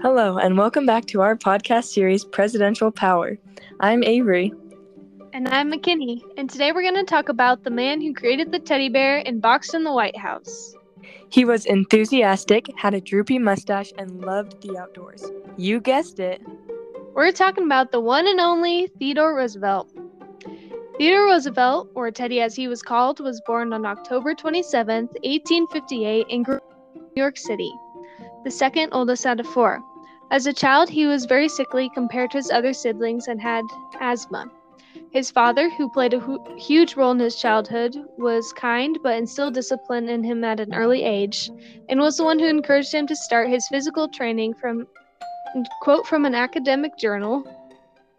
Hello, and welcome back to our podcast series, Presidential Power. I'm Avery. And I'm McKinney, and today we're going to talk about the man who created the teddy bear and boxed in the White House. He was enthusiastic, had a droopy mustache, and loved the outdoors. You guessed it. We're talking about the one and only Theodore Roosevelt. Theodore Roosevelt, or Teddy as he was called, was born on October 27, 1858, in New York City, the second oldest out of four. As a child, he was very sickly compared to his other siblings and had asthma. His father, who played a hu- huge role in his childhood, was kind but instilled discipline in him at an early age, and was the one who encouraged him to start his physical training from quote from an academic journal.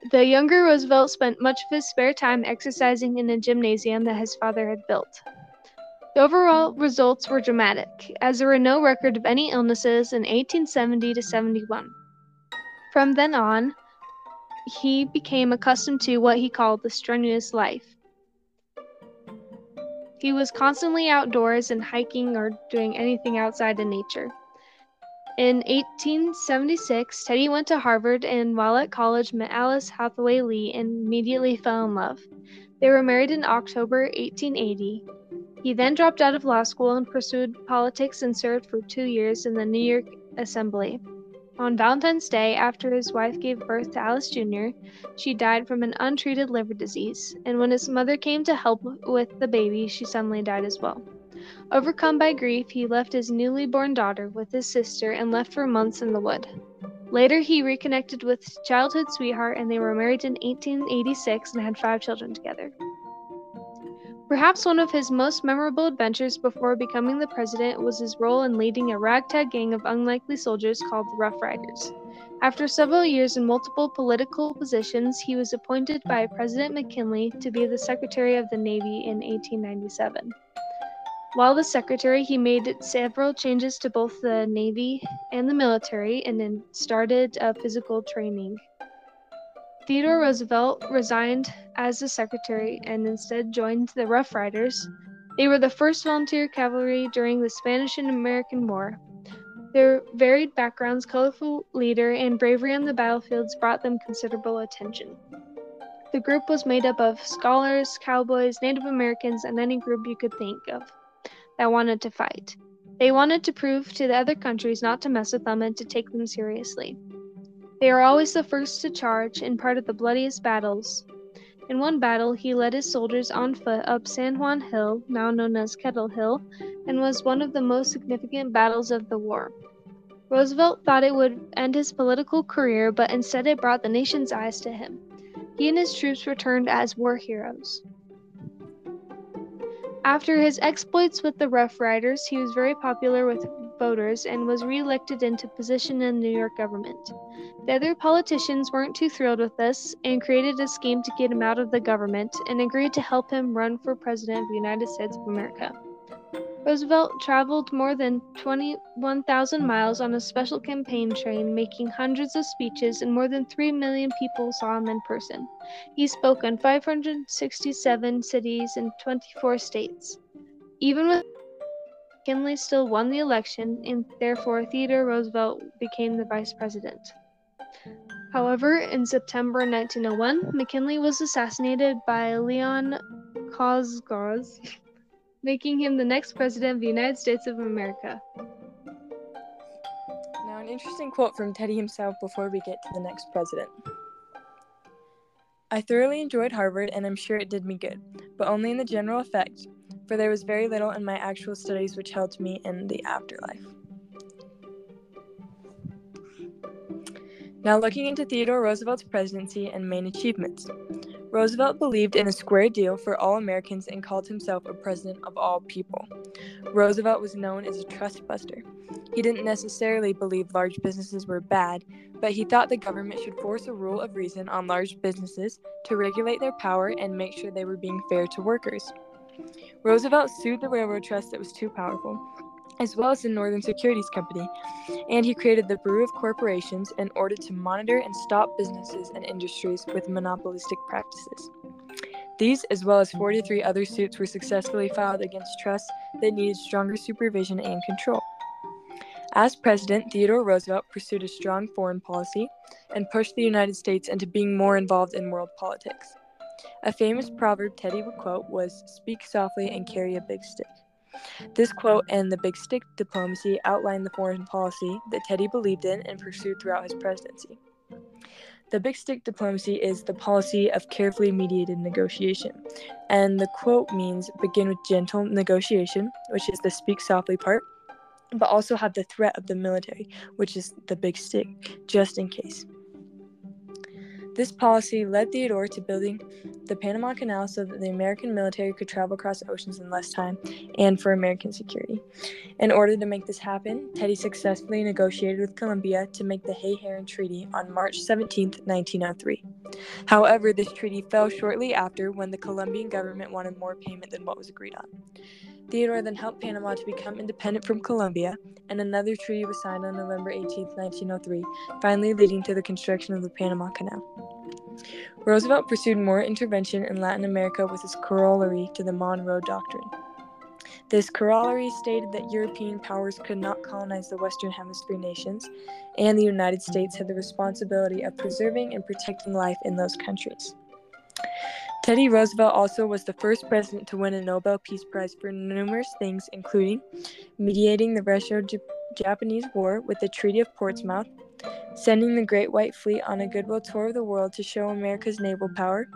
The younger Roosevelt spent much of his spare time exercising in a gymnasium that his father had built. The overall results were dramatic, as there were no record of any illnesses in 1870 to 71. From then on, he became accustomed to what he called the strenuous life. He was constantly outdoors and hiking or doing anything outside in nature. In 1876, Teddy went to Harvard and while at college met Alice Hathaway Lee and immediately fell in love. They were married in October 1880. He then dropped out of law school and pursued politics and served for two years in the New York Assembly. On Valentine's Day, after his wife gave birth to Alice Jr., she died from an untreated liver disease, and when his mother came to help with the baby, she suddenly died as well. Overcome by grief, he left his newly born daughter with his sister and left for months in the wood. Later, he reconnected with his childhood sweetheart, and they were married in 1886 and had five children together. Perhaps one of his most memorable adventures before becoming the president was his role in leading a ragtag gang of unlikely soldiers called the Rough Riders. After several years in multiple political positions, he was appointed by President McKinley to be the Secretary of the Navy in 1897. While the secretary, he made several changes to both the Navy and the military and then started uh, physical training. Theodore Roosevelt resigned as the secretary and instead joined the Rough Riders. They were the first volunteer cavalry during the Spanish and American War. Their varied backgrounds, colorful leader, and bravery on the battlefields brought them considerable attention. The group was made up of scholars, cowboys, Native Americans, and any group you could think of that wanted to fight. They wanted to prove to the other countries not to mess with them and to take them seriously. They are always the first to charge in part of the bloodiest battles. In one battle, he led his soldiers on foot up San Juan Hill, now known as Kettle Hill, and was one of the most significant battles of the war. Roosevelt thought it would end his political career, but instead it brought the nation's eyes to him. He and his troops returned as war heroes. After his exploits with the Rough Riders, he was very popular with voters and was re-elected into position in the New York government. The other politicians weren't too thrilled with this and created a scheme to get him out of the government and agreed to help him run for president of the United States of America. Roosevelt traveled more than 21,000 miles on a special campaign train, making hundreds of speeches, and more than 3 million people saw him in person. He spoke in 567 cities in 24 states. Even with McKinley still won the election, and therefore Theodore Roosevelt became the vice president. However, in September 1901, McKinley was assassinated by Leon Czolgosz, making him the next president of the United States of America. Now, an interesting quote from Teddy himself before we get to the next president. I thoroughly enjoyed Harvard, and I'm sure it did me good, but only in the general effect for there was very little in my actual studies which helped me in the afterlife. Now, looking into Theodore Roosevelt's presidency and main achievements. Roosevelt believed in a square deal for all Americans and called himself a president of all people. Roosevelt was known as a trust buster. He didn't necessarily believe large businesses were bad, but he thought the government should force a rule of reason on large businesses to regulate their power and make sure they were being fair to workers. Roosevelt sued the railroad trust that was too powerful, as well as the Northern Securities Company, and he created the Bureau of Corporations in order to monitor and stop businesses and industries with monopolistic practices. These, as well as 43 other suits, were successfully filed against trusts that needed stronger supervision and control. As president, Theodore Roosevelt pursued a strong foreign policy and pushed the United States into being more involved in world politics. A famous proverb Teddy would quote was Speak softly and carry a big stick. This quote and the big stick diplomacy outlined the foreign policy that Teddy believed in and pursued throughout his presidency. The big stick diplomacy is the policy of carefully mediated negotiation. And the quote means begin with gentle negotiation, which is the speak softly part, but also have the threat of the military, which is the big stick, just in case. This policy led Theodore to building the Panama Canal so that the American military could travel across oceans in less time and for American security. In order to make this happen, Teddy successfully negotiated with Colombia to make the Hay-Herran Treaty on March 17, 1903. However, this treaty fell shortly after when the Colombian government wanted more payment than what was agreed on. Theodore then helped Panama to become independent from Colombia, and another treaty was signed on November 18, 1903, finally leading to the construction of the Panama Canal. Roosevelt pursued more intervention in Latin America with his corollary to the Monroe Doctrine. This corollary stated that European powers could not colonize the Western Hemisphere nations, and the United States had the responsibility of preserving and protecting life in those countries. Teddy Roosevelt also was the first president to win a Nobel Peace Prize for numerous things, including mediating the Russo Japanese War with the Treaty of Portsmouth, sending the Great White Fleet on a goodwill tour of the world to show America's naval power,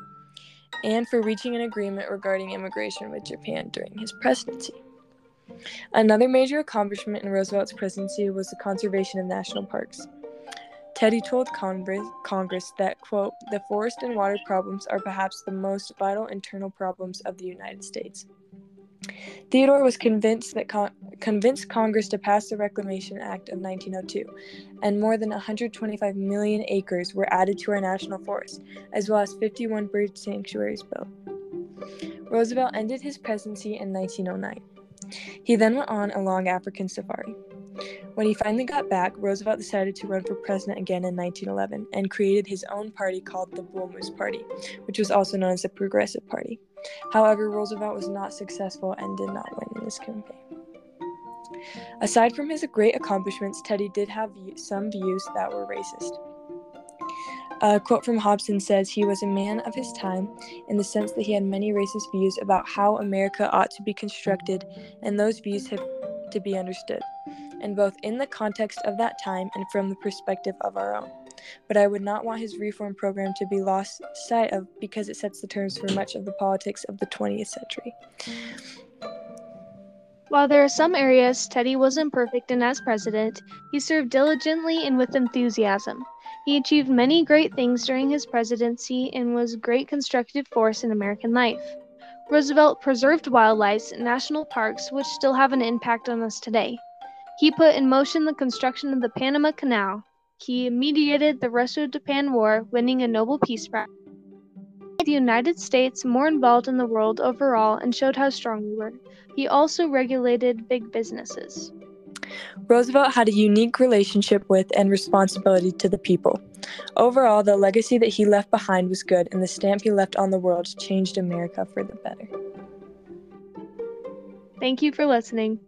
and for reaching an agreement regarding immigration with Japan during his presidency. Another major accomplishment in Roosevelt's presidency was the conservation of national parks. Teddy told Congress, that, quote, the forest and water problems are perhaps the most vital internal problems of the United States. Theodore was convinced that con- convinced Congress to pass the Reclamation Act of 1902, and more than 125 million acres were added to our national forest, as well as 51 bird sanctuaries built. Roosevelt ended his presidency in 1909. He then went on a long African safari. When he finally got back, Roosevelt decided to run for president again in 1911 and created his own party called the Bull Moose Party, which was also known as the Progressive Party. However, Roosevelt was not successful and did not win in this campaign. Aside from his great accomplishments, Teddy did have some views that were racist. A quote from Hobson says he was a man of his time in the sense that he had many racist views about how America ought to be constructed, and those views have to be understood, and both in the context of that time and from the perspective of our own but I would not want his reform program to be lost sight of because it sets the terms for much of the politics of the 20th century. While there are some areas Teddy was imperfect in as president, he served diligently and with enthusiasm. He achieved many great things during his presidency and was a great constructive force in American life. Roosevelt preserved wildlife and national parks which still have an impact on us today. He put in motion the construction of the Panama Canal, he mediated the Russo-Japan War, winning a Nobel Peace Prize. The United States more involved in the world overall and showed how strong we were. He also regulated big businesses. Roosevelt had a unique relationship with and responsibility to the people. Overall, the legacy that he left behind was good, and the stamp he left on the world changed America for the better. Thank you for listening.